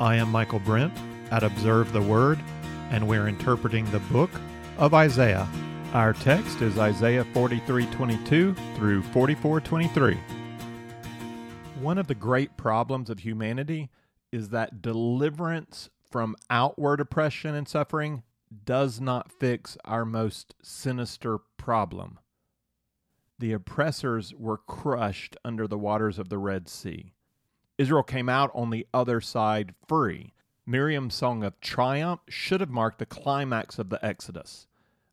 I am Michael Brent at Observe the Word, and we're interpreting the book of Isaiah. Our text is Isaiah 43:22 through 44:23. One of the great problems of humanity is that deliverance from outward oppression and suffering does not fix our most sinister problem. The oppressors were crushed under the waters of the Red Sea. Israel came out on the other side free. Miriam's song of triumph should have marked the climax of the Exodus.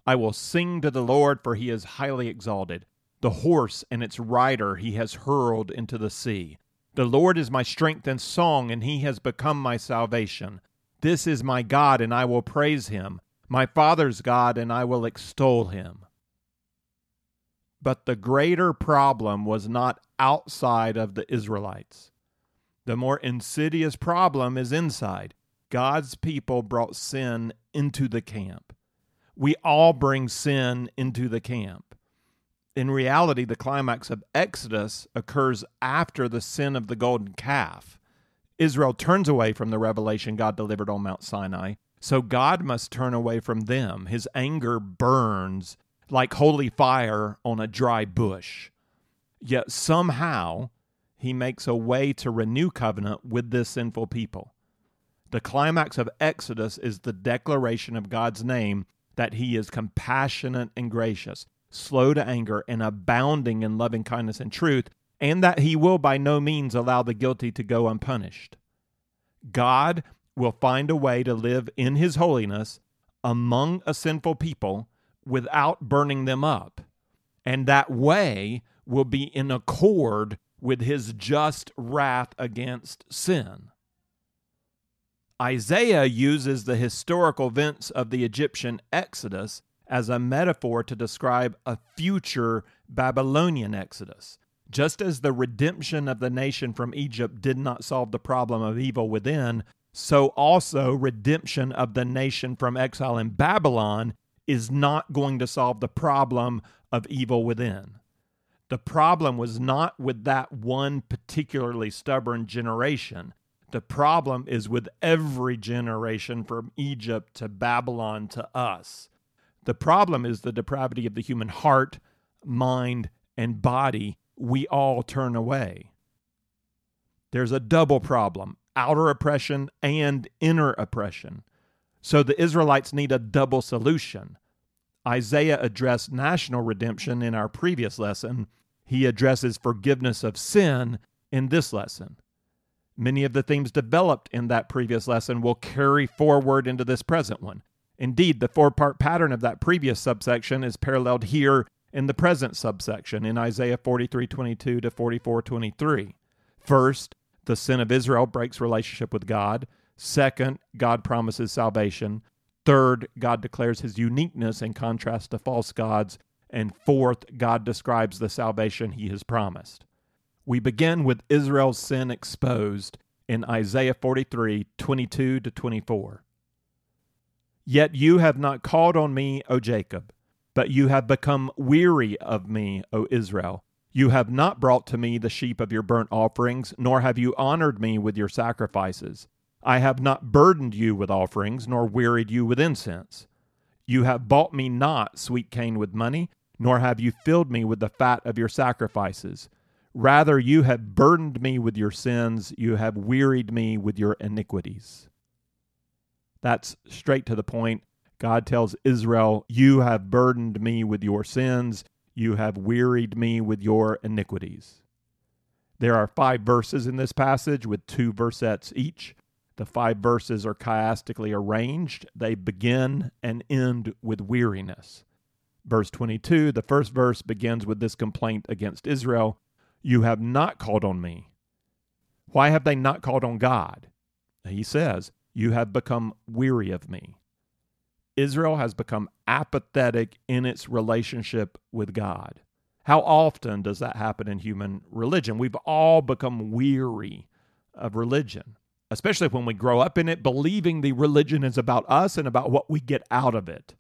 I will sing to the Lord, for he is highly exalted. The horse and its rider he has hurled into the sea. The Lord is my strength and song, and he has become my salvation. This is my God, and I will praise him, my father's God, and I will extol him. But the greater problem was not outside of the Israelites. The more insidious problem is inside. God's people brought sin into the camp. We all bring sin into the camp. In reality, the climax of Exodus occurs after the sin of the golden calf. Israel turns away from the revelation God delivered on Mount Sinai, so God must turn away from them. His anger burns like holy fire on a dry bush. Yet somehow, he makes a way to renew covenant with this sinful people. The climax of Exodus is the declaration of God's name that he is compassionate and gracious, slow to anger, and abounding in loving kindness and truth, and that he will by no means allow the guilty to go unpunished. God will find a way to live in his holiness among a sinful people without burning them up. And that way will be in accord with his just wrath against sin. Isaiah uses the historical events of the Egyptian Exodus as a metaphor to describe a future Babylonian Exodus. Just as the redemption of the nation from Egypt did not solve the problem of evil within, so also redemption of the nation from exile in Babylon is not going to solve the problem of evil within. The problem was not with that one particularly stubborn generation. The problem is with every generation from Egypt to Babylon to us. The problem is the depravity of the human heart, mind, and body. We all turn away. There's a double problem outer oppression and inner oppression. So the Israelites need a double solution. Isaiah addressed national redemption in our previous lesson. He addresses forgiveness of sin in this lesson. Many of the themes developed in that previous lesson will carry forward into this present one. Indeed, the four part pattern of that previous subsection is paralleled here in the present subsection in Isaiah 43:22 to 44:23. First, the sin of Israel breaks relationship with God. Second, God promises salvation. Third, God declares his uniqueness in contrast to false gods. And fourth, God describes the salvation he has promised. We begin with Israel's sin exposed in Isaiah 43 22 to 24. Yet you have not called on me, O Jacob, but you have become weary of me, O Israel. You have not brought to me the sheep of your burnt offerings, nor have you honored me with your sacrifices. I have not burdened you with offerings, nor wearied you with incense. You have bought me not, sweet cane, with money, nor have you filled me with the fat of your sacrifices. Rather, you have burdened me with your sins, you have wearied me with your iniquities. That's straight to the point. God tells Israel, You have burdened me with your sins, you have wearied me with your iniquities. There are five verses in this passage with two versets each. The five verses are chiastically arranged. They begin and end with weariness. Verse 22, the first verse begins with this complaint against Israel You have not called on me. Why have they not called on God? He says, You have become weary of me. Israel has become apathetic in its relationship with God. How often does that happen in human religion? We've all become weary of religion especially when we grow up in it, believing the religion is about us and about what we get out of it.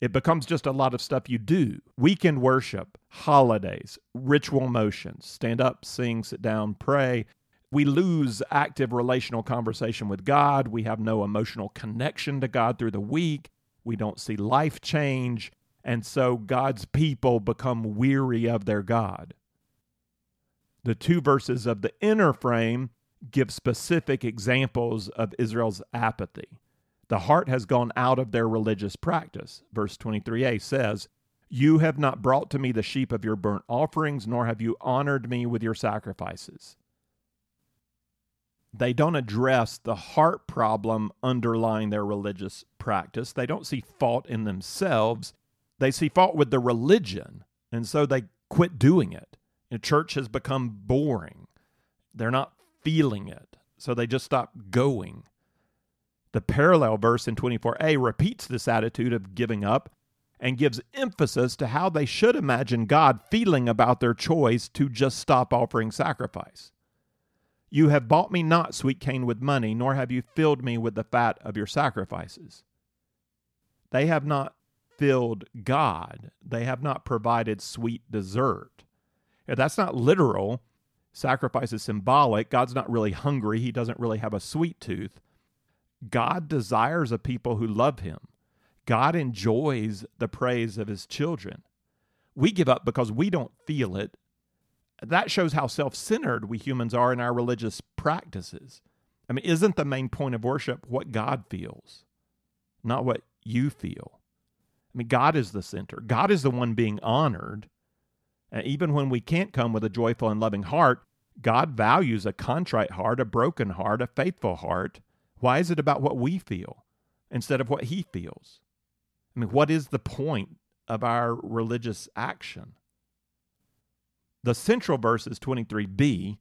It becomes just a lot of stuff you do. Weekend worship, holidays, ritual motions, stand up, sing, sit down, pray. we lose active relational conversation with God. We have no emotional connection to God through the week. We don't see life change. And so God's people become weary of their God. The two verses of the inner frame give specific examples of Israel's apathy. The heart has gone out of their religious practice. Verse 23a says, You have not brought to me the sheep of your burnt offerings, nor have you honored me with your sacrifices. They don't address the heart problem underlying their religious practice. They don't see fault in themselves. They see fault with the religion, and so they quit doing it. The church has become boring. They're not feeling it, so they just stop going. The parallel verse in 24a repeats this attitude of giving up and gives emphasis to how they should imagine God feeling about their choice to just stop offering sacrifice. You have bought me not, sweet cane, with money, nor have you filled me with the fat of your sacrifices. They have not filled God, they have not provided sweet dessert. If that's not literal. Sacrifice is symbolic. God's not really hungry, He doesn't really have a sweet tooth. God desires a people who love Him. God enjoys the praise of His children. We give up because we don't feel it that shows how self centered we humans are in our religious practices. I mean, isn't the main point of worship what God feels, not what you feel? I mean, God is the center, God is the one being honored. And even when we can't come with a joyful and loving heart, God values a contrite heart, a broken heart, a faithful heart. Why is it about what we feel instead of what He feels? I mean, what is the point of our religious action? The central verse is 23b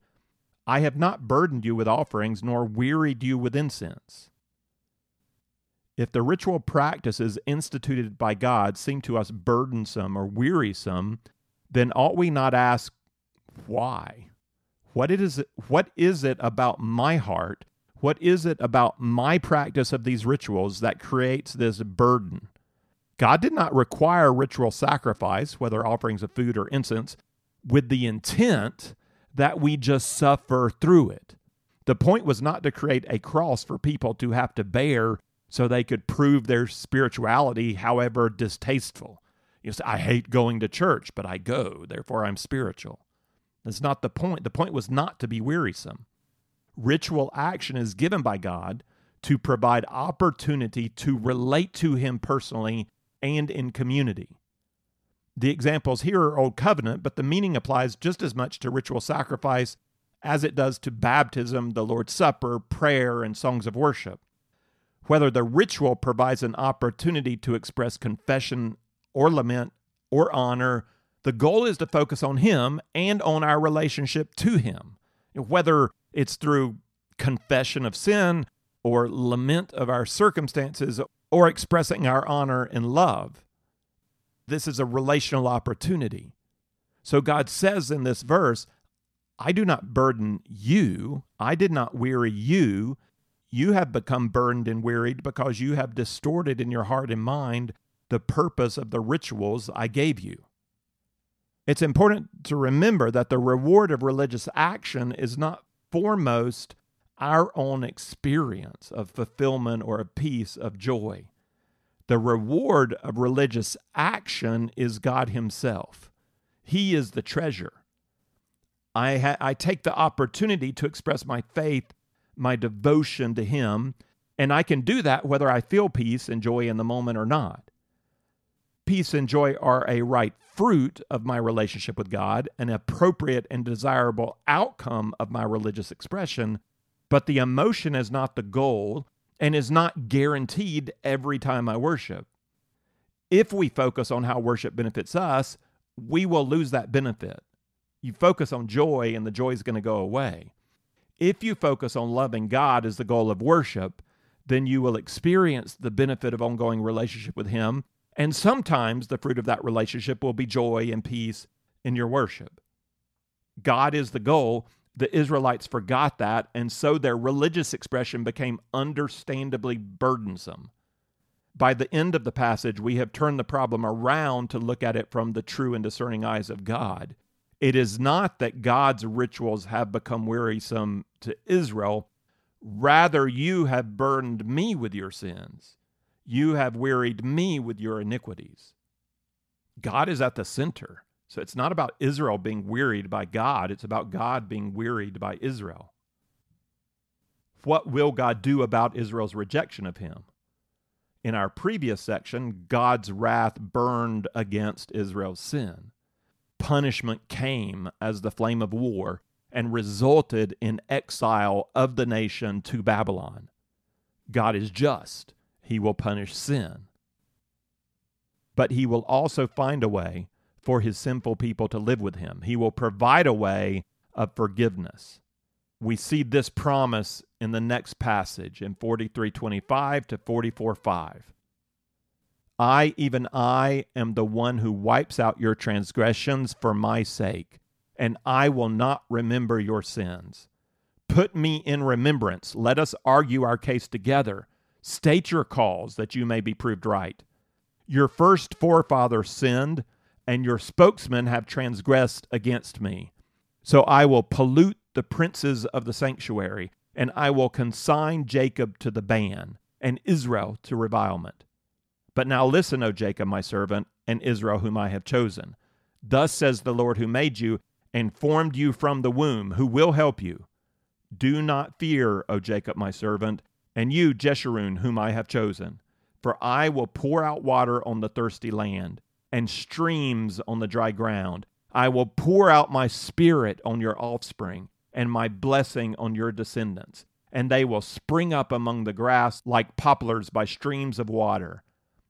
I have not burdened you with offerings, nor wearied you with incense. If the ritual practices instituted by God seem to us burdensome or wearisome, then ought we not ask why? What it is what is it about my heart? What is it about my practice of these rituals that creates this burden? God did not require ritual sacrifice, whether offerings of food or incense, with the intent that we just suffer through it. The point was not to create a cross for people to have to bear so they could prove their spirituality, however distasteful. You say, I hate going to church, but I go, therefore I'm spiritual. That's not the point. The point was not to be wearisome. Ritual action is given by God to provide opportunity to relate to Him personally and in community. The examples here are Old Covenant, but the meaning applies just as much to ritual sacrifice as it does to baptism, the Lord's Supper, prayer, and songs of worship. Whether the ritual provides an opportunity to express confession or lament or honor, the goal is to focus on Him and on our relationship to Him. Whether it's through confession of sin or lament of our circumstances or expressing our honor and love. This is a relational opportunity. So God says in this verse, I do not burden you. I did not weary you. You have become burdened and wearied because you have distorted in your heart and mind the purpose of the rituals I gave you. It's important to remember that the reward of religious action is not foremost our own experience of fulfillment or of peace, of joy. The reward of religious action is God Himself. He is the treasure. I, ha- I take the opportunity to express my faith, my devotion to Him, and I can do that whether I feel peace and joy in the moment or not. Peace and joy are a right fruit of my relationship with God, an appropriate and desirable outcome of my religious expression, but the emotion is not the goal, and is not guaranteed every time I worship. If we focus on how worship benefits us, we will lose that benefit. You focus on joy, and the joy is going to go away. If you focus on loving God as the goal of worship, then you will experience the benefit of ongoing relationship with Him. And sometimes the fruit of that relationship will be joy and peace in your worship. God is the goal, the Israelites forgot that, and so their religious expression became understandably burdensome. By the end of the passage, we have turned the problem around to look at it from the true and discerning eyes of God. It is not that God's rituals have become wearisome to Israel. Rather, you have burdened me with your sins. You have wearied me with your iniquities. God is at the center. So it's not about Israel being wearied by God, it's about God being wearied by Israel. What will God do about Israel's rejection of him? In our previous section, God's wrath burned against Israel's sin. Punishment came as the flame of war and resulted in exile of the nation to Babylon. God is just, he will punish sin. But he will also find a way for his sinful people to live with him. He will provide a way of forgiveness. We see this promise in the next passage in 43:25 to 44:5. I even I am the one who wipes out your transgressions for my sake, and I will not remember your sins. Put me in remembrance. Let us argue our case together. State your cause that you may be proved right. Your first forefather sinned, and your spokesmen have transgressed against me. So I will pollute the princes of the sanctuary, and I will consign Jacob to the ban, and Israel to revilement. But now listen, O Jacob, my servant, and Israel, whom I have chosen. Thus says the Lord who made you and formed you from the womb, who will help you. Do not fear, O Jacob, my servant, and you, Jeshurun, whom I have chosen. For I will pour out water on the thirsty land, and streams on the dry ground. I will pour out my spirit on your offspring, and my blessing on your descendants, and they will spring up among the grass like poplars by streams of water.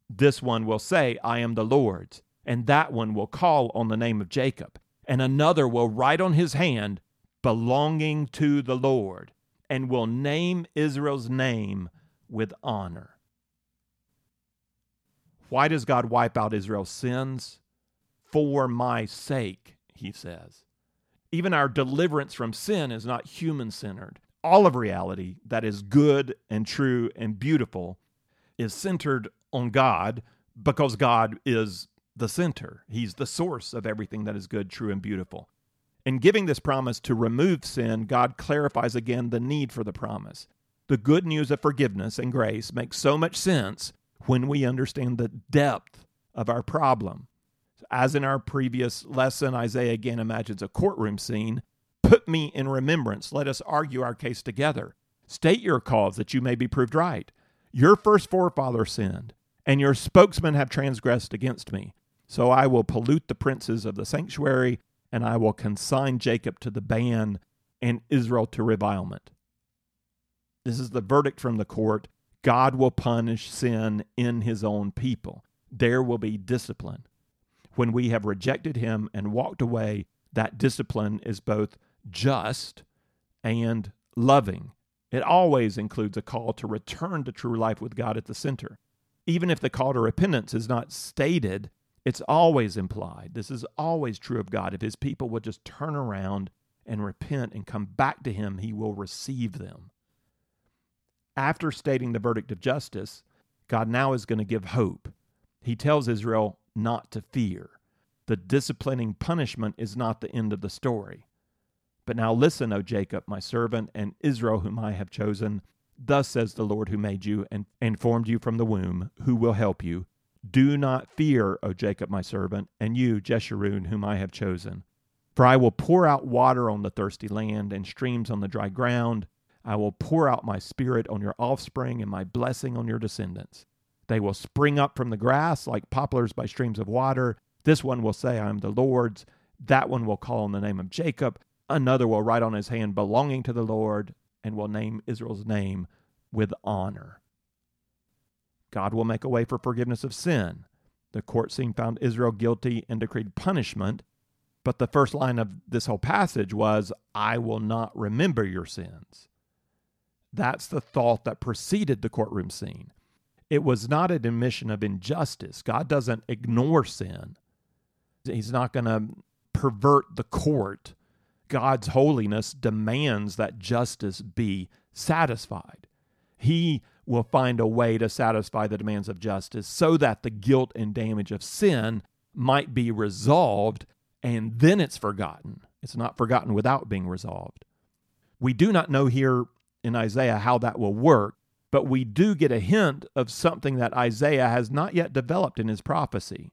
This one will say, I am the Lord's, and that one will call on the name of Jacob, and another will write on his hand, belonging to the Lord, and will name Israel's name with honor. Why does God wipe out Israel's sins? For my sake, he says. Even our deliverance from sin is not human centered. All of reality that is good and true and beautiful is centered on God because God is the center. He's the source of everything that is good, true, and beautiful. In giving this promise to remove sin, God clarifies again the need for the promise. The good news of forgiveness and grace makes so much sense when we understand the depth of our problem. As in our previous lesson, Isaiah again imagines a courtroom scene. Put me in remembrance. Let us argue our case together. State your cause that you may be proved right. Your first forefather sinned, and your spokesmen have transgressed against me. So I will pollute the princes of the sanctuary, and I will consign Jacob to the ban and Israel to revilement. This is the verdict from the court. God will punish sin in his own people. There will be discipline. When we have rejected him and walked away, that discipline is both just and loving. It always includes a call to return to true life with God at the center. Even if the call to repentance is not stated, it's always implied. This is always true of God. If his people would just turn around and repent and come back to him, he will receive them. After stating the verdict of justice, God now is going to give hope. He tells Israel not to fear. The disciplining punishment is not the end of the story. But now listen, O Jacob, my servant, and Israel, whom I have chosen. Thus says the Lord who made you and, and formed you from the womb, who will help you. Do not fear, O Jacob, my servant, and you, Jeshurun, whom I have chosen. For I will pour out water on the thirsty land and streams on the dry ground. I will pour out my spirit on your offspring and my blessing on your descendants. They will spring up from the grass like poplars by streams of water. This one will say, I am the Lord's. That one will call on the name of Jacob. Another will write on his hand, belonging to the Lord, and will name Israel's name with honor. God will make a way for forgiveness of sin. The court scene found Israel guilty and decreed punishment. But the first line of this whole passage was, I will not remember your sins. That's the thought that preceded the courtroom scene. It was not an admission of injustice. God doesn't ignore sin, He's not going to pervert the court God's holiness demands that justice be satisfied. He will find a way to satisfy the demands of justice so that the guilt and damage of sin might be resolved and then it's forgotten. It's not forgotten without being resolved. We do not know here in Isaiah how that will work, but we do get a hint of something that Isaiah has not yet developed in his prophecy.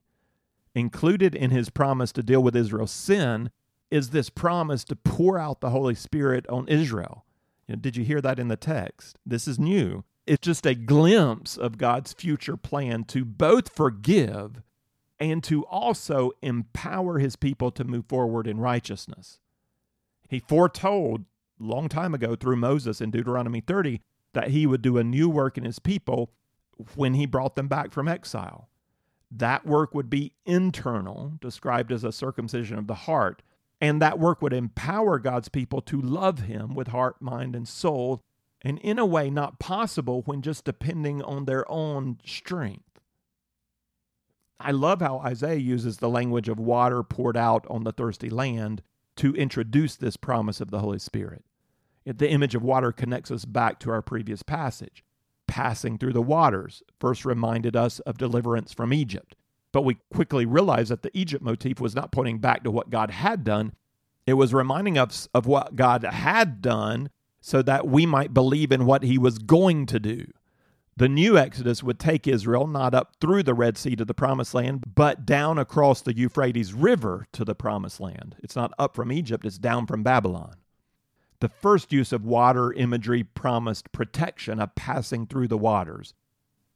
Included in his promise to deal with Israel's sin is this promise to pour out the Holy Spirit on Israel. You know, did you hear that in the text? This is new. It's just a glimpse of God's future plan to both forgive and to also empower his people to move forward in righteousness. He foretold long time ago through Moses in Deuteronomy 30 that he would do a new work in his people when he brought them back from exile. That work would be internal, described as a circumcision of the heart, and that work would empower God's people to love him with heart, mind, and soul, and in a way not possible when just depending on their own strength. I love how Isaiah uses the language of water poured out on the thirsty land to introduce this promise of the Holy Spirit. The image of water connects us back to our previous passage. Passing through the waters first reminded us of deliverance from Egypt. But we quickly realized that the Egypt motif was not pointing back to what God had done. It was reminding us of what God had done so that we might believe in what he was going to do. The new Exodus would take Israel not up through the Red Sea to the Promised Land, but down across the Euphrates River to the Promised Land. It's not up from Egypt, it's down from Babylon. The first use of water imagery promised protection of passing through the waters.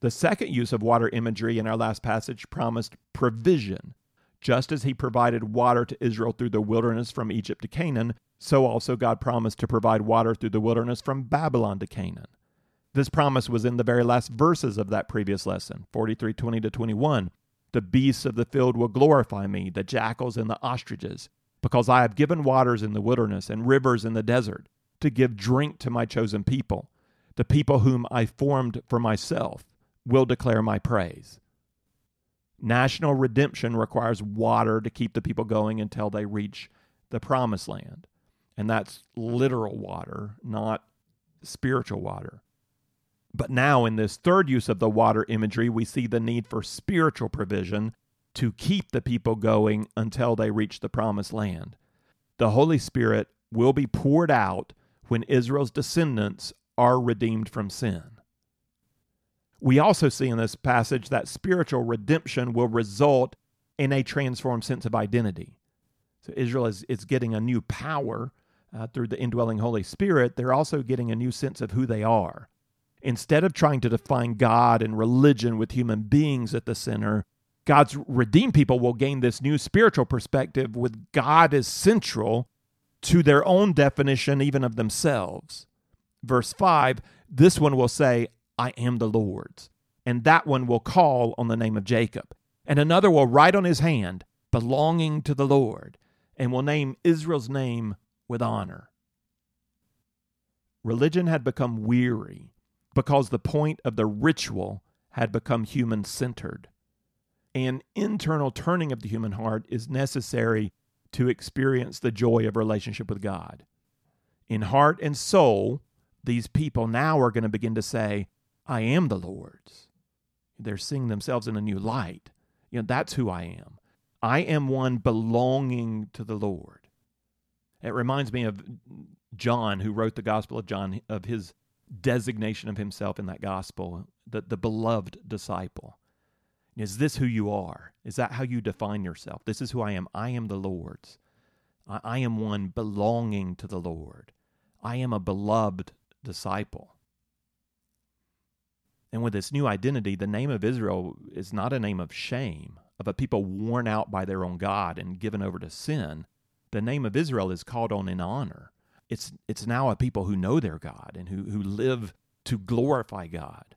The second use of water imagery in our last passage promised provision. Just as he provided water to Israel through the wilderness from Egypt to Canaan, so also God promised to provide water through the wilderness from Babylon to Canaan. This promise was in the very last verses of that previous lesson, 43 20 to 21. The beasts of the field will glorify me, the jackals and the ostriches, because I have given waters in the wilderness and rivers in the desert to give drink to my chosen people. The people whom I formed for myself will declare my praise. National redemption requires water to keep the people going until they reach the promised land. And that's literal water, not spiritual water. But now, in this third use of the water imagery, we see the need for spiritual provision to keep the people going until they reach the promised land. The Holy Spirit will be poured out when Israel's descendants are redeemed from sin. We also see in this passage that spiritual redemption will result in a transformed sense of identity. So Israel is, is getting a new power uh, through the indwelling Holy Spirit. They're also getting a new sense of who they are. Instead of trying to define God and religion with human beings at the center, God's redeemed people will gain this new spiritual perspective with God as central to their own definition, even of themselves. Verse 5 this one will say, I am the Lord's. And that one will call on the name of Jacob. And another will write on his hand, belonging to the Lord, and will name Israel's name with honor. Religion had become weary because the point of the ritual had become human centered. An internal turning of the human heart is necessary to experience the joy of relationship with God. In heart and soul, these people now are going to begin to say, I am the Lord's. They're seeing themselves in a new light. You know, that's who I am. I am one belonging to the Lord. It reminds me of John, who wrote the Gospel of John, of his designation of himself in that gospel, the, the beloved disciple. Is this who you are? Is that how you define yourself? This is who I am. I am the Lord's. I, I am one belonging to the Lord. I am a beloved disciple. And with this new identity, the name of Israel is not a name of shame, of a people worn out by their own God and given over to sin. The name of Israel is called on in honor it's it's now a people who know their God and who, who live to glorify God.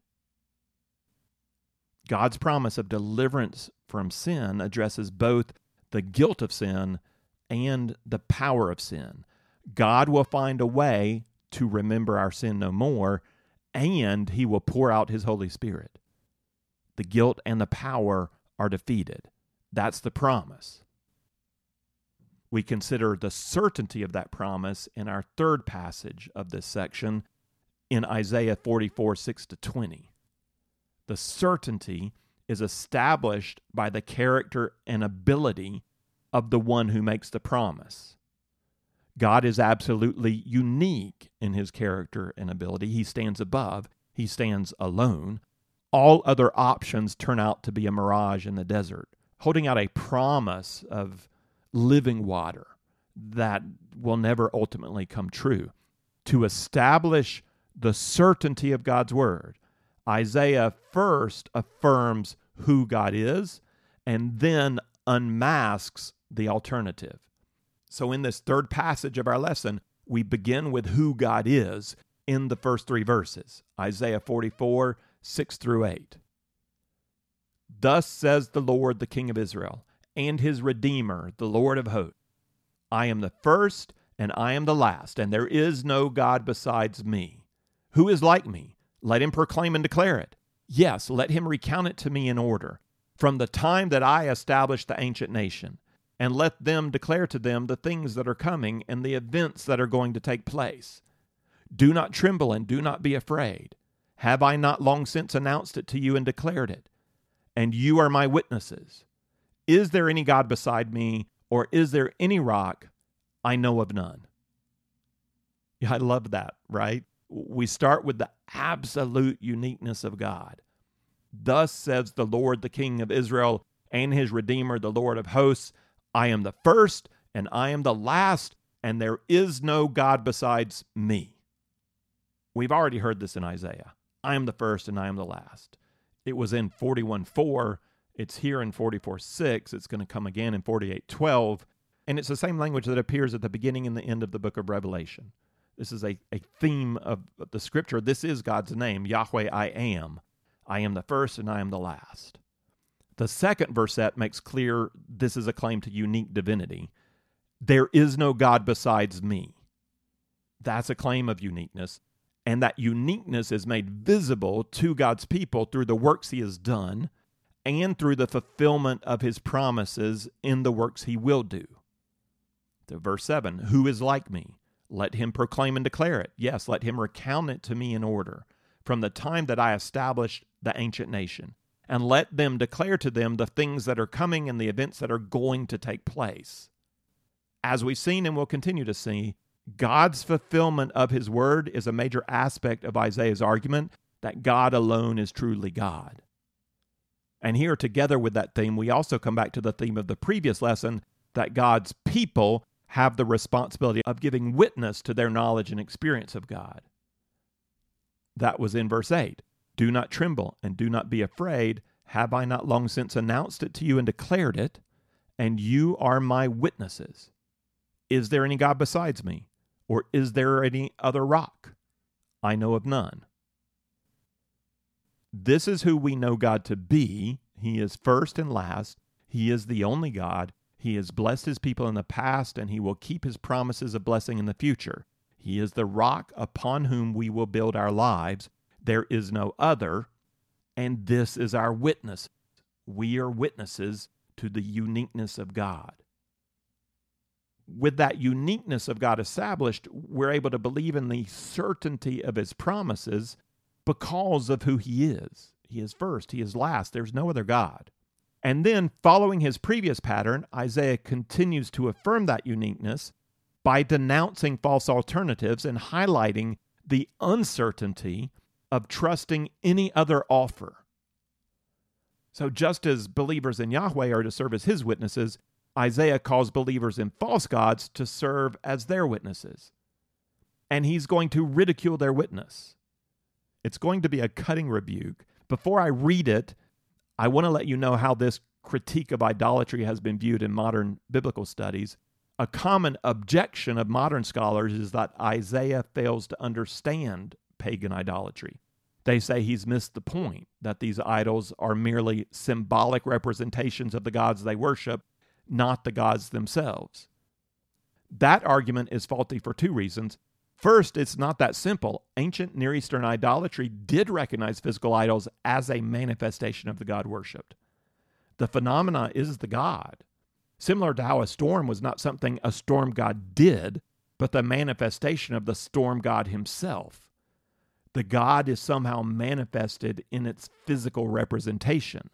God's promise of deliverance from sin addresses both the guilt of sin and the power of sin. God will find a way to remember our sin no more, and he will pour out his Holy Spirit. The guilt and the power are defeated. That's the promise we consider the certainty of that promise in our third passage of this section in Isaiah 44 6 to 20. The certainty is established by the character and ability of the one who makes the promise. God is absolutely unique in his character and ability. He stands above, he stands alone. All other options turn out to be a mirage in the desert, holding out a promise of living water that will never ultimately come true. To establish the certainty of God's word, Isaiah first affirms who God is and then unmasks the alternative. So, in this third passage of our lesson, we begin with who God is in the first three verses Isaiah 44, 6 through 8. Thus says the Lord, the King of Israel, and his Redeemer, the Lord of hosts I am the first and I am the last, and there is no God besides me. Who is like me? Let him proclaim and declare it. Yes, let him recount it to me in order. From the time that I established the ancient nation, and let them declare to them the things that are coming and the events that are going to take place. Do not tremble and do not be afraid. Have I not long since announced it to you and declared it? And you are my witnesses. Is there any God beside me, or is there any rock? I know of none. Yeah, I love that, right? We start with the absolute uniqueness of God. Thus says the Lord, the King of Israel, and his Redeemer, the Lord of hosts I am the first and I am the last, and there is no God besides me. We've already heard this in Isaiah. I am the first and I am the last. It was in 41 4. It's here in 44 6. It's going to come again in 48 12. And it's the same language that appears at the beginning and the end of the book of Revelation. This is a, a theme of the scripture. This is God's name Yahweh, I am. I am the first and I am the last. The second verset makes clear this is a claim to unique divinity. There is no God besides me. That's a claim of uniqueness. And that uniqueness is made visible to God's people through the works he has done and through the fulfillment of his promises in the works he will do. To verse 7 Who is like me? Let him proclaim and declare it. Yes, let him recount it to me in order, from the time that I established the ancient nation and let them declare to them the things that are coming and the events that are going to take place. As we've seen and will continue to see, God's fulfillment of his word is a major aspect of Isaiah's argument that God alone is truly God. And here, together with that theme, we also come back to the theme of the previous lesson that God's people have the responsibility of giving witness to their knowledge and experience of God. That was in verse 8. Do not tremble and do not be afraid. Have I not long since announced it to you and declared it? And you are my witnesses. Is there any God besides me? Or is there any other rock? I know of none. This is who we know God to be. He is first and last. He is the only God. He has blessed his people in the past, and he will keep his promises of blessing in the future. He is the rock upon whom we will build our lives, there is no other, and this is our witness. We are witnesses to the uniqueness of God. With that uniqueness of God established, we're able to believe in the certainty of his promises because of who he is. He is first, he is last. There's no other God. And then, following his previous pattern, Isaiah continues to affirm that uniqueness by denouncing false alternatives and highlighting the uncertainty of trusting any other offer. So, just as believers in Yahweh are to serve as his witnesses, Isaiah calls believers in false gods to serve as their witnesses. And he's going to ridicule their witness. It's going to be a cutting rebuke. Before I read it, I want to let you know how this critique of idolatry has been viewed in modern biblical studies. A common objection of modern scholars is that Isaiah fails to understand pagan idolatry. They say he's missed the point, that these idols are merely symbolic representations of the gods they worship, not the gods themselves. That argument is faulty for two reasons. First, it's not that simple. Ancient Near Eastern idolatry did recognize physical idols as a manifestation of the god worshiped. The phenomena is the god. Similar to how a storm was not something a storm god did, but the manifestation of the storm god himself the God is somehow manifested in its physical representation.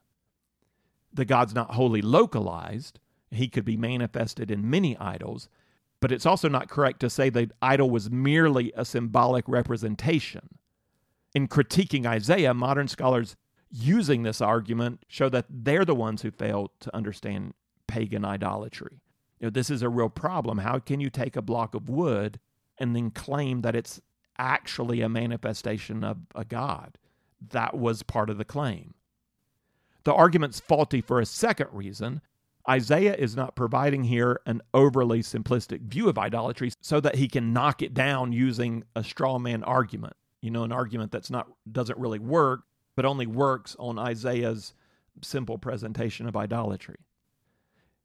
The God's not wholly localized, He could be manifested in many idols, but it's also not correct to say the idol was merely a symbolic representation. In critiquing Isaiah, modern scholars using this argument show that they're the ones who fail to understand pagan idolatry. You know, this is a real problem. How can you take a block of wood and then claim that it's actually a manifestation of a god? That was part of the claim. The argument's faulty for a second reason. Isaiah is not providing here an overly simplistic view of idolatry so that he can knock it down using a straw man argument. You know, an argument that's not doesn't really work, but only works on Isaiah's simple presentation of idolatry.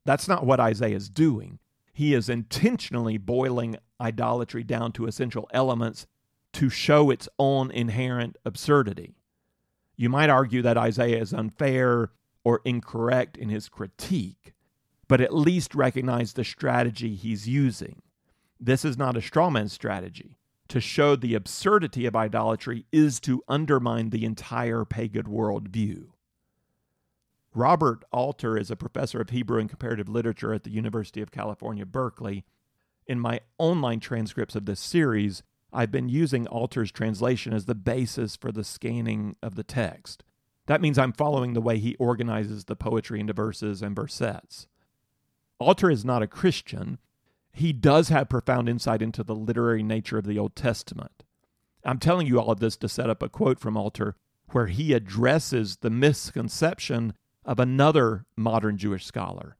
That's not what Isaiah is doing. He is intentionally boiling idolatry down to essential elements to show its own inherent absurdity. You might argue that Isaiah is unfair or incorrect in his critique, but at least recognize the strategy he's using. This is not a strawman strategy to show the absurdity of idolatry is to undermine the entire pagan worldview. Robert Alter is a professor of Hebrew and comparative literature at the University of California, Berkeley. In my online transcripts of this series, I've been using Alter's translation as the basis for the scanning of the text. That means I'm following the way he organizes the poetry into verses and versets. Alter is not a Christian, he does have profound insight into the literary nature of the Old Testament. I'm telling you all of this to set up a quote from Alter where he addresses the misconception of another modern Jewish scholar.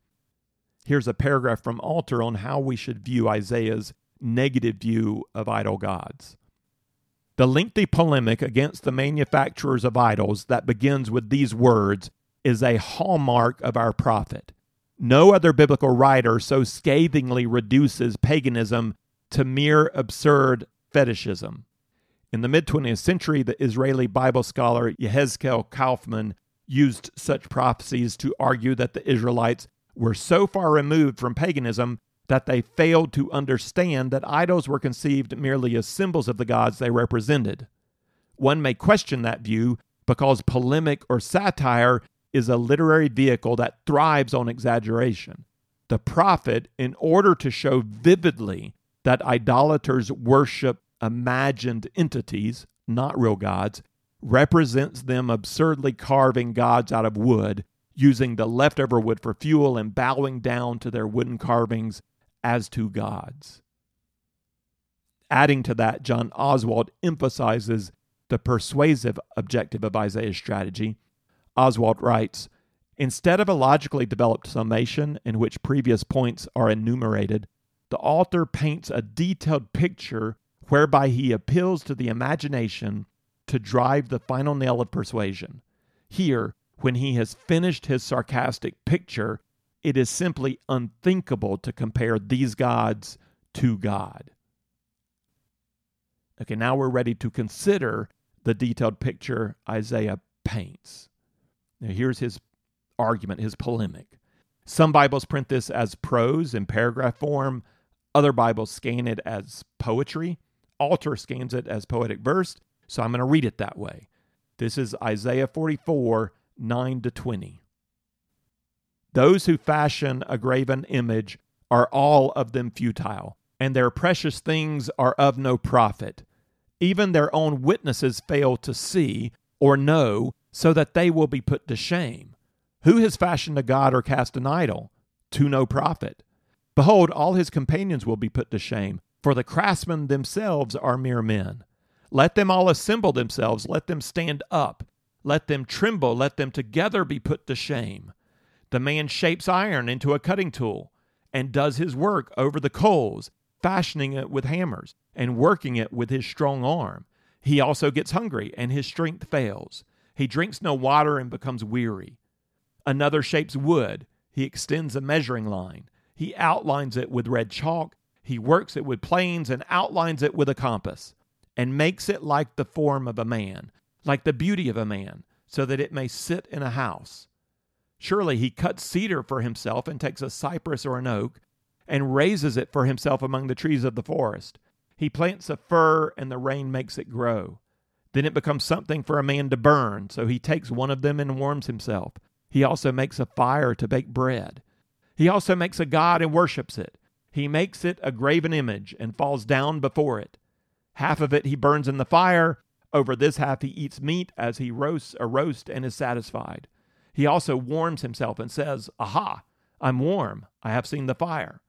Here's a paragraph from Alter on how we should view Isaiah's negative view of idol gods. The lengthy polemic against the manufacturers of idols that begins with these words is a hallmark of our prophet. No other biblical writer so scathingly reduces paganism to mere absurd fetishism. In the mid 20th century, the Israeli Bible scholar Yehezkel Kaufmann used such prophecies to argue that the Israelites were so far removed from paganism that they failed to understand that idols were conceived merely as symbols of the gods they represented. One may question that view because polemic or satire is a literary vehicle that thrives on exaggeration. The prophet, in order to show vividly that idolaters worship imagined entities, not real gods, represents them absurdly carving gods out of wood, using the leftover wood for fuel and bowing down to their wooden carvings as to gods. Adding to that, John Oswalt emphasizes the persuasive objective of Isaiah's strategy Oswalt writes Instead of a logically developed summation in which previous points are enumerated, the author paints a detailed picture whereby he appeals to the imagination to drive the final nail of persuasion. Here, when he has finished his sarcastic picture, it is simply unthinkable to compare these gods to God. Okay, now we're ready to consider the detailed picture Isaiah paints. Now, here's his argument, his polemic. Some Bibles print this as prose in paragraph form, other Bibles scan it as poetry. Alter scans it as poetic verse, so I'm going to read it that way. This is Isaiah 44, 9 to 20. Those who fashion a graven image are all of them futile, and their precious things are of no profit. Even their own witnesses fail to see or know so that they will be put to shame. Who has fashioned a god or cast an idol? To no profit. Behold, all his companions will be put to shame, for the craftsmen themselves are mere men. Let them all assemble themselves, let them stand up, let them tremble, let them together be put to shame. The man shapes iron into a cutting tool and does his work over the coals, fashioning it with hammers and working it with his strong arm. He also gets hungry, and his strength fails. He drinks no water and becomes weary. Another shapes wood. He extends a measuring line. He outlines it with red chalk. He works it with planes and outlines it with a compass, and makes it like the form of a man, like the beauty of a man, so that it may sit in a house. Surely he cuts cedar for himself and takes a cypress or an oak, and raises it for himself among the trees of the forest. He plants a fir, and the rain makes it grow. Then it becomes something for a man to burn, so he takes one of them and warms himself. He also makes a fire to bake bread. He also makes a god and worships it. He makes it a graven image and falls down before it. Half of it he burns in the fire. Over this half he eats meat as he roasts a roast and is satisfied. He also warms himself and says, Aha, I'm warm. I have seen the fire.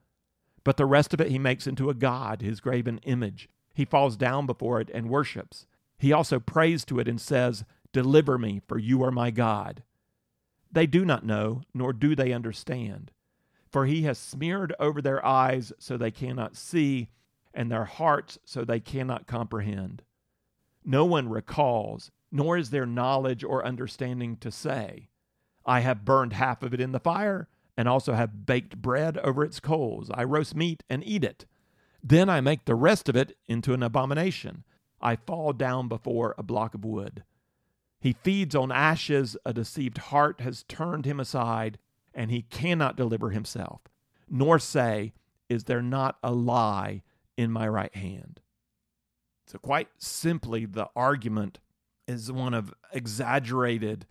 But the rest of it he makes into a god, his graven image. He falls down before it and worships. He also prays to it and says, Deliver me, for you are my God. They do not know, nor do they understand. For he has smeared over their eyes so they cannot see, and their hearts so they cannot comprehend. No one recalls, nor is there knowledge or understanding to say, I have burned half of it in the fire, and also have baked bread over its coals. I roast meat and eat it. Then I make the rest of it into an abomination. I fall down before a block of wood. He feeds on ashes. A deceived heart has turned him aside, and he cannot deliver himself, nor say, Is there not a lie in my right hand? So, quite simply, the argument is one of exaggerated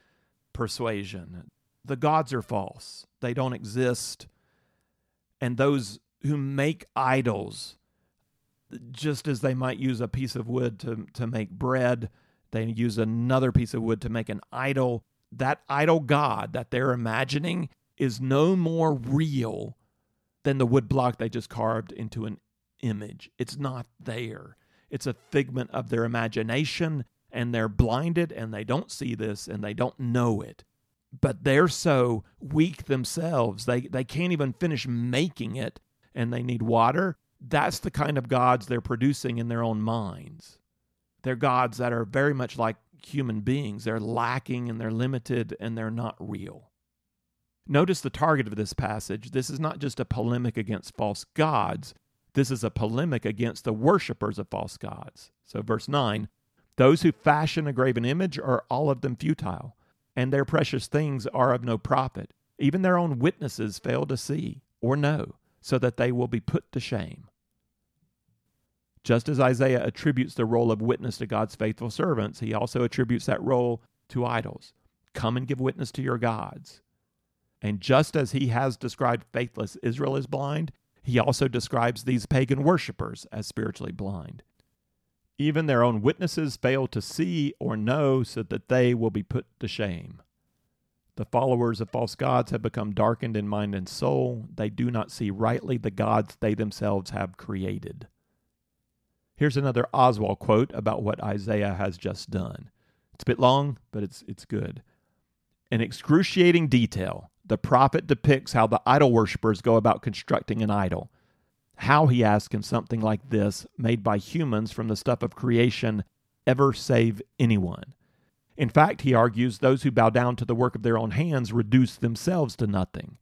persuasion. The gods are false, they don't exist. And those who make idols, just as they might use a piece of wood to, to make bread, they use another piece of wood to make an idol. That idol god that they're imagining is no more real than the wood block they just carved into an image. It's not there. It's a figment of their imagination, and they're blinded and they don't see this and they don't know it but they're so weak themselves they they can't even finish making it and they need water that's the kind of gods they're producing in their own minds. They're gods that are very much like human beings. They're lacking and they're limited and they're not real. Notice the target of this passage. This is not just a polemic against false gods. This is a polemic against the worshippers of false gods. So verse 9 those who fashion a graven image are all of them futile and their precious things are of no profit. Even their own witnesses fail to see or know, so that they will be put to shame. Just as Isaiah attributes the role of witness to God's faithful servants, he also attributes that role to idols. Come and give witness to your gods. And just as he has described faithless Israel as blind, he also describes these pagan worshippers as spiritually blind. Even their own witnesses fail to see or know, so that they will be put to shame. The followers of false gods have become darkened in mind and soul. They do not see rightly the gods they themselves have created. Here's another Oswalt quote about what Isaiah has just done. It's a bit long, but it's, it's good. In excruciating detail, the prophet depicts how the idol worshippers go about constructing an idol how, he asks, can something like this, made by humans from the stuff of creation, ever save anyone? In fact, he argues, those who bow down to the work of their own hands reduce themselves to nothing.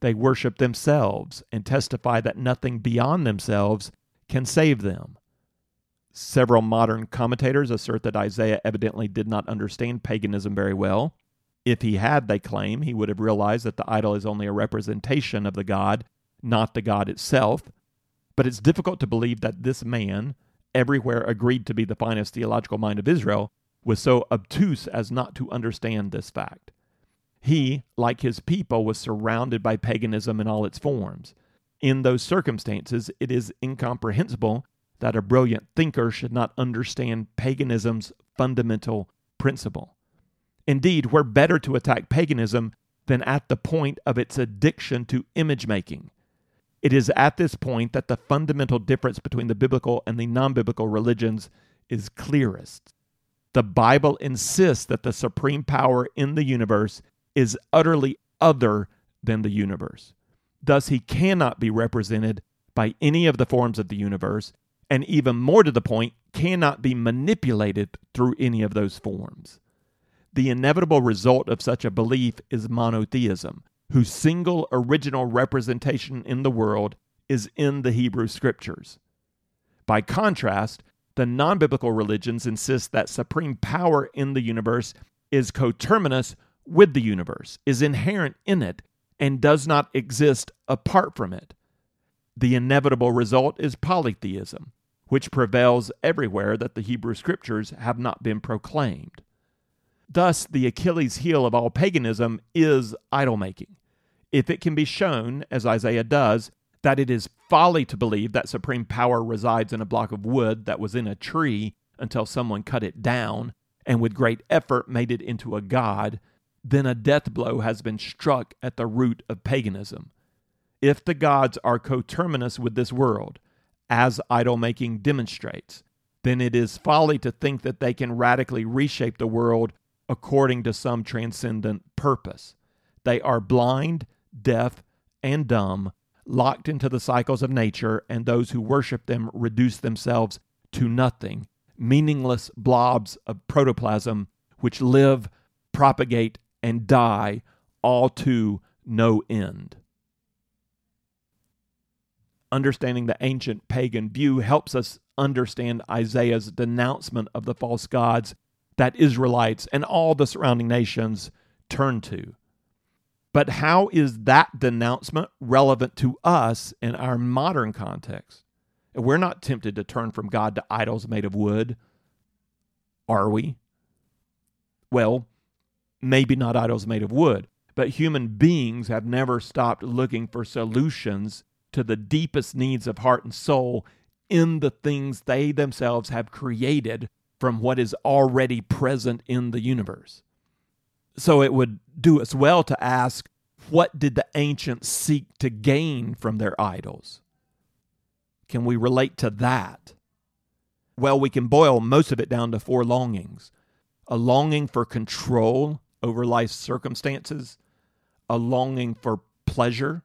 They worship themselves and testify that nothing beyond themselves can save them. Several modern commentators assert that Isaiah evidently did not understand paganism very well. If he had, they claim, he would have realized that the idol is only a representation of the God, not the God itself, but it's difficult to believe that this man, everywhere agreed to be the finest theological mind of Israel, was so obtuse as not to understand this fact. He, like his people, was surrounded by paganism in all its forms. In those circumstances, it is incomprehensible that a brilliant thinker should not understand paganism's fundamental principle. Indeed, we're better to attack paganism than at the point of its addiction to image making it is at this point that the fundamental difference between the biblical and the non biblical religions is clearest. The Bible insists that the supreme power in the universe is utterly other than the universe. Thus, he cannot be represented by any of the forms of the universe, and even more to the point, cannot be manipulated through any of those forms. The inevitable result of such a belief is monotheism, whose single original representation in the world is in the Hebrew Scriptures. By contrast, the non biblical religions insist that supreme power in the universe is coterminous with the universe, is inherent in it, and does not exist apart from it. The inevitable result is polytheism, which prevails everywhere that the Hebrew Scriptures have not been proclaimed. Thus, the Achilles heel of all paganism is idol making. if it can be shown, as Isaiah does, that it is folly to believe that supreme power resides in a block of wood that was in a tree until someone cut it down and with great effort made it into a god, then a death blow has been struck at the root of paganism. If the gods are coterminous with this world, as idol making demonstrates, then it is folly to think that they can radically reshape the world according to some transcendent purpose. They are blind, deaf, and dumb, locked into the cycles of nature, and those who worship them reduce themselves to nothing, meaningless blobs of protoplasm which live, propagate, and die, all to no end. Understanding the ancient pagan view helps us understand Isaiah's denouncement of the false gods that Israelites and all the surrounding nations turn to. But how is that denouncement relevant to us in our modern context? We're not tempted to turn from God to idols made of wood, are we? Well, maybe not idols made of wood, but human beings have never stopped looking for solutions to the deepest needs of heart and soul in the things they themselves have created from what is already present in the universe. So it would do us well to ask what did the ancients seek to gain from their idols? Can we relate to that? Well, we can boil most of it down to four longings a longing for control over life's circumstances, a longing for pleasure,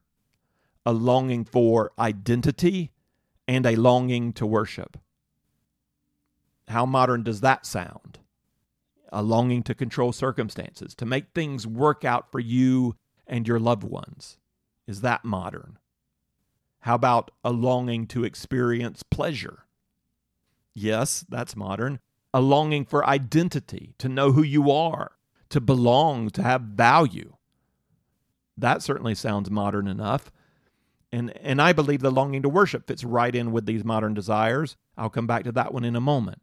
a longing for identity, and a longing to worship. How modern does that sound? A longing to control circumstances, to make things work out for you and your loved ones. Is that modern? How about a longing to experience pleasure? Yes, that's modern. A longing for identity, to know who you are, to belong, to have value. That certainly sounds modern enough. And, and I believe the longing to worship fits right in with these modern desires. I'll come back to that one in a moment.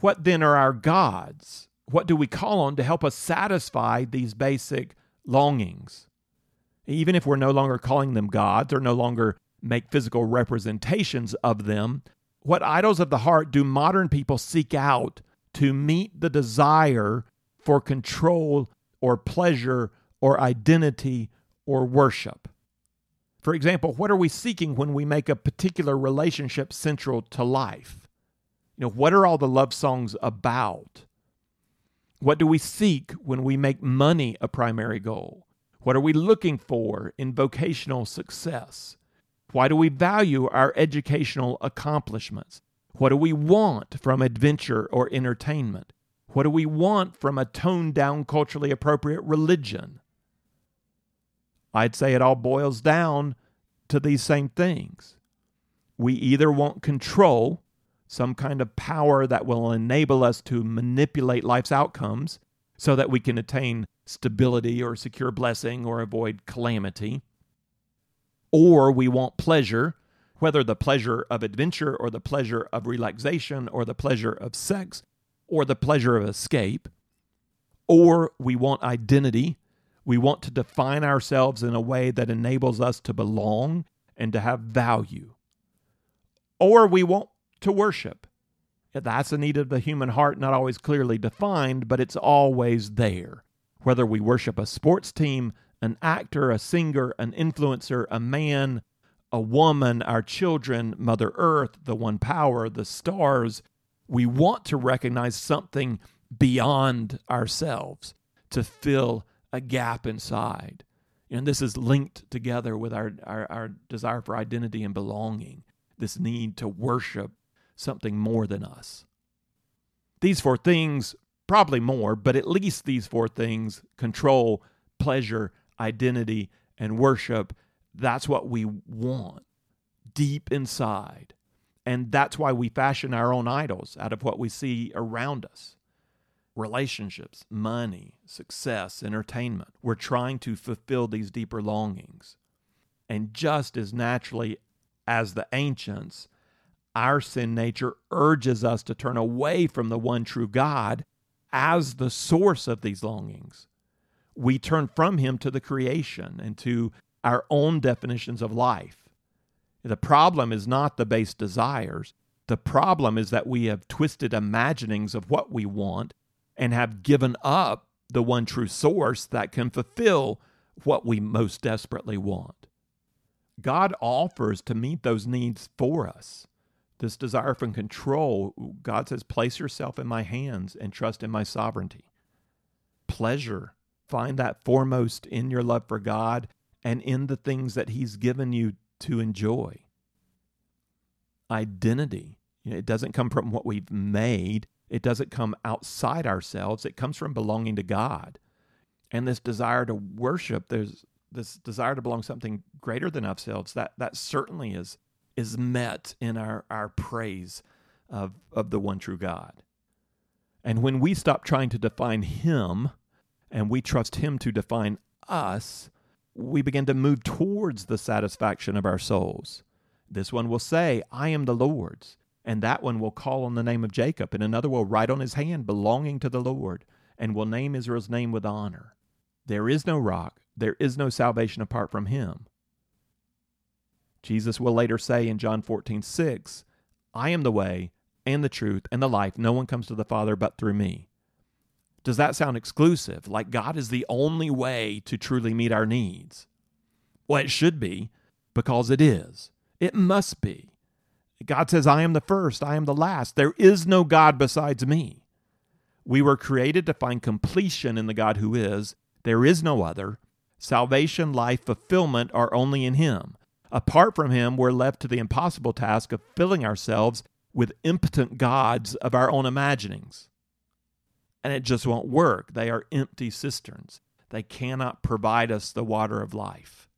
What then are our gods? What do we call on to help us satisfy these basic longings. Even if we're no longer calling them gods or no longer make physical representations of them, what idols of the heart do modern people seek out to meet the desire for control or pleasure or identity or worship? For example, what are we seeking when we make a particular relationship central to life? You know, what are all the love songs about? What do we seek when we make money a primary goal? What are we looking for in vocational success? Why do we value our educational accomplishments? What do we want from adventure or entertainment? What do we want from a toned down, culturally appropriate religion? I'd say it all boils down to these same things. We either want control some kind of power that will enable us to manipulate life's outcomes so that we can attain stability or secure blessing or avoid calamity. Or we want pleasure, whether the pleasure of adventure or the pleasure of relaxation or the pleasure of sex or the pleasure of escape. Or we want identity. We want to define ourselves in a way that enables us to belong and to have value. Or we want to worship. That's a need of the human heart, not always clearly defined, but it's always there. Whether we worship a sports team, an actor, a singer, an influencer, a man, a woman, our children, Mother Earth, the one power, the stars, we want to recognize something beyond ourselves to fill a gap inside. And this is linked together with our, our, our desire for identity and belonging, this need to worship something more than us. These four things, probably more, but at least these four things control pleasure, identity, and worship. That's what we want deep inside. And that's why we fashion our own idols out of what we see around us relationships, money, success, entertainment. We're trying to fulfill these deeper longings. And just as naturally as the ancients, our sin nature urges us to turn away from the one true God as the source of these longings. we turn from Him to the creation and to our own definitions of life. The problem is not the base desires. The problem is that we have twisted imaginings of what we want and have given up the one true source that can fulfill what we most desperately want. God offers to meet those needs for us. This desire for control, God says, place yourself in my hands and trust in my sovereignty. Pleasure, find that foremost in your love for God and in the things that He's given you to enjoy. Identity, it doesn't come from what we've made, it doesn't come outside ourselves, it comes from belonging to God. And this desire to worship, there's this desire to belong to something greater than ourselves, that, that certainly is, is met in our, our praise of, of the one true God. And when we stop trying to define Him and we trust Him to define us, we begin to move towards the satisfaction of our souls. This one will say, I am the Lord's. And that one will call on the name of Jacob, and another will write on his hand, belonging to the Lord, and will name Israel's name with honor. There is no rock, there is no salvation apart from him. Jesus will later say in John 14, 6, I am the way and the truth and the life. No one comes to the Father but through me. Does that sound exclusive? Like God is the only way to truly meet our needs? Well, it should be because it is. It must be. God says, I am the first, I am the last. There is no God besides me. We were created to find completion in the God who is. There is no other. Salvation, life, fulfillment are only in Him. Apart from Him, we're left to the impossible task of filling ourselves with impotent gods of our own imaginings and it just won't work. They are empty cisterns. They cannot provide us the water of life.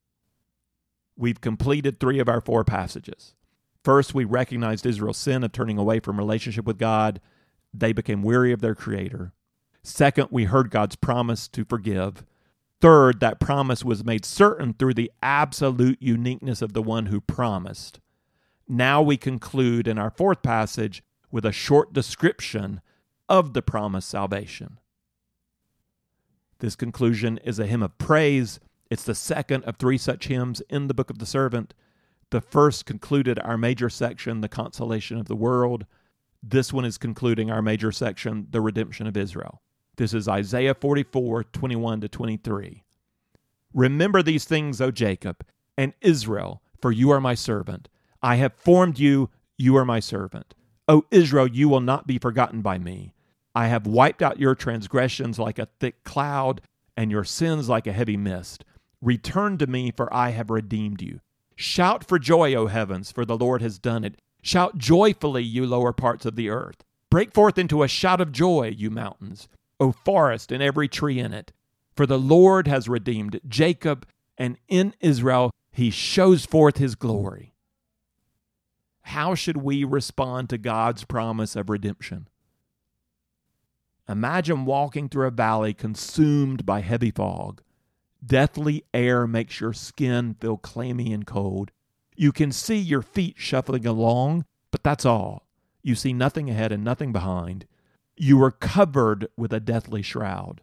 We've completed three of our four passages. First, we recognized Israel's sin of turning away from relationship with God. They became weary of their Creator. Second, we heard God's promise to forgive. Third, that promise was made certain through the absolute uniqueness of the one who promised. Now we conclude in our fourth passage with a short description of the promised salvation. This conclusion is a hymn of praise. It's the second of three such hymns in the book of the servant. The first concluded our major section, the consolation of the world. This one is concluding our major section, the redemption of Israel. This is Isaiah 44, 21 to 23. Remember these things, O Jacob, and Israel, for you are my servant. I have formed you, you are my servant. O Israel, you will not be forgotten by me. I have wiped out your transgressions like a thick cloud, and your sins like a heavy mist. Return to me, for I have redeemed you. Shout for joy, O heavens, for the Lord has done it. Shout joyfully, you lower parts of the earth. Break forth into a shout of joy, you mountains, O forest and every tree in it. For the Lord has redeemed Jacob, and in Israel he shows forth his glory. How should we respond to God's promise of redemption? Imagine walking through a valley consumed by heavy fog. Deathly air makes your skin feel clammy and cold. You can see your feet shuffling along, but that's all. You see nothing ahead and nothing behind. You are covered with a deathly shroud.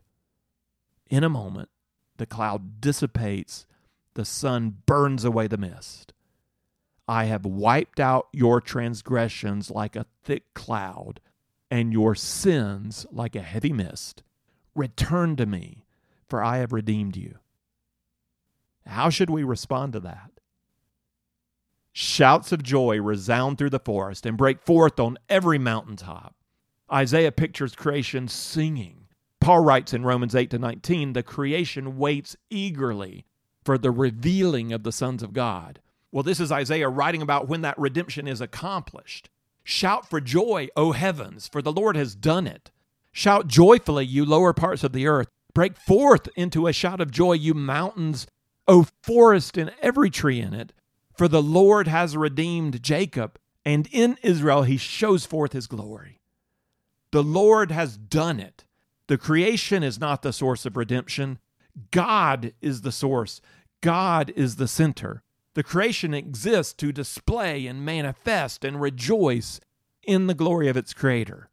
In a moment, the cloud dissipates, the sun burns away the mist. I have wiped out your transgressions like a thick cloud and your sins like a heavy mist. Return to me, for I have redeemed you. How should we respond to that? Shouts of joy resound through the forest and break forth on every mountaintop. Isaiah pictures creation singing. Paul writes in Romans 8 to 19, the creation waits eagerly for the revealing of the sons of God. Well, this is Isaiah writing about when that redemption is accomplished. Shout for joy, O heavens, for the Lord has done it. Shout joyfully, you lower parts of the earth. Break forth into a shout of joy, you mountains, O forest and every tree in it. For the Lord has redeemed Jacob, and in Israel he shows forth his glory. The Lord has done it. The creation is not the source of redemption. God is the source. God is the center. The creation exists to display and manifest and rejoice in the glory of its creator.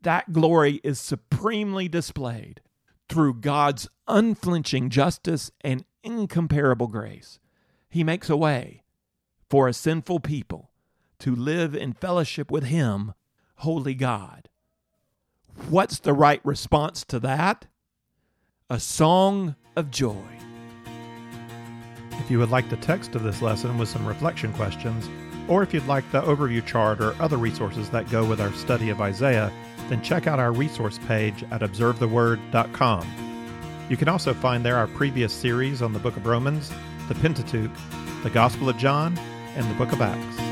That glory is supremely displayed through God's unflinching justice and incomparable grace, He makes a way for a sinful people to live in fellowship with Him, holy God. What's the right response to that? A song of joy. If you would like the text of this lesson with some reflection questions, or if you'd like the overview chart or other resources that go with our study of Isaiah, then check out our resource page at observetheword.com. You can also find there our previous series on the book of Romans, the Pentateuch, the Gospel of John, and the book of Acts.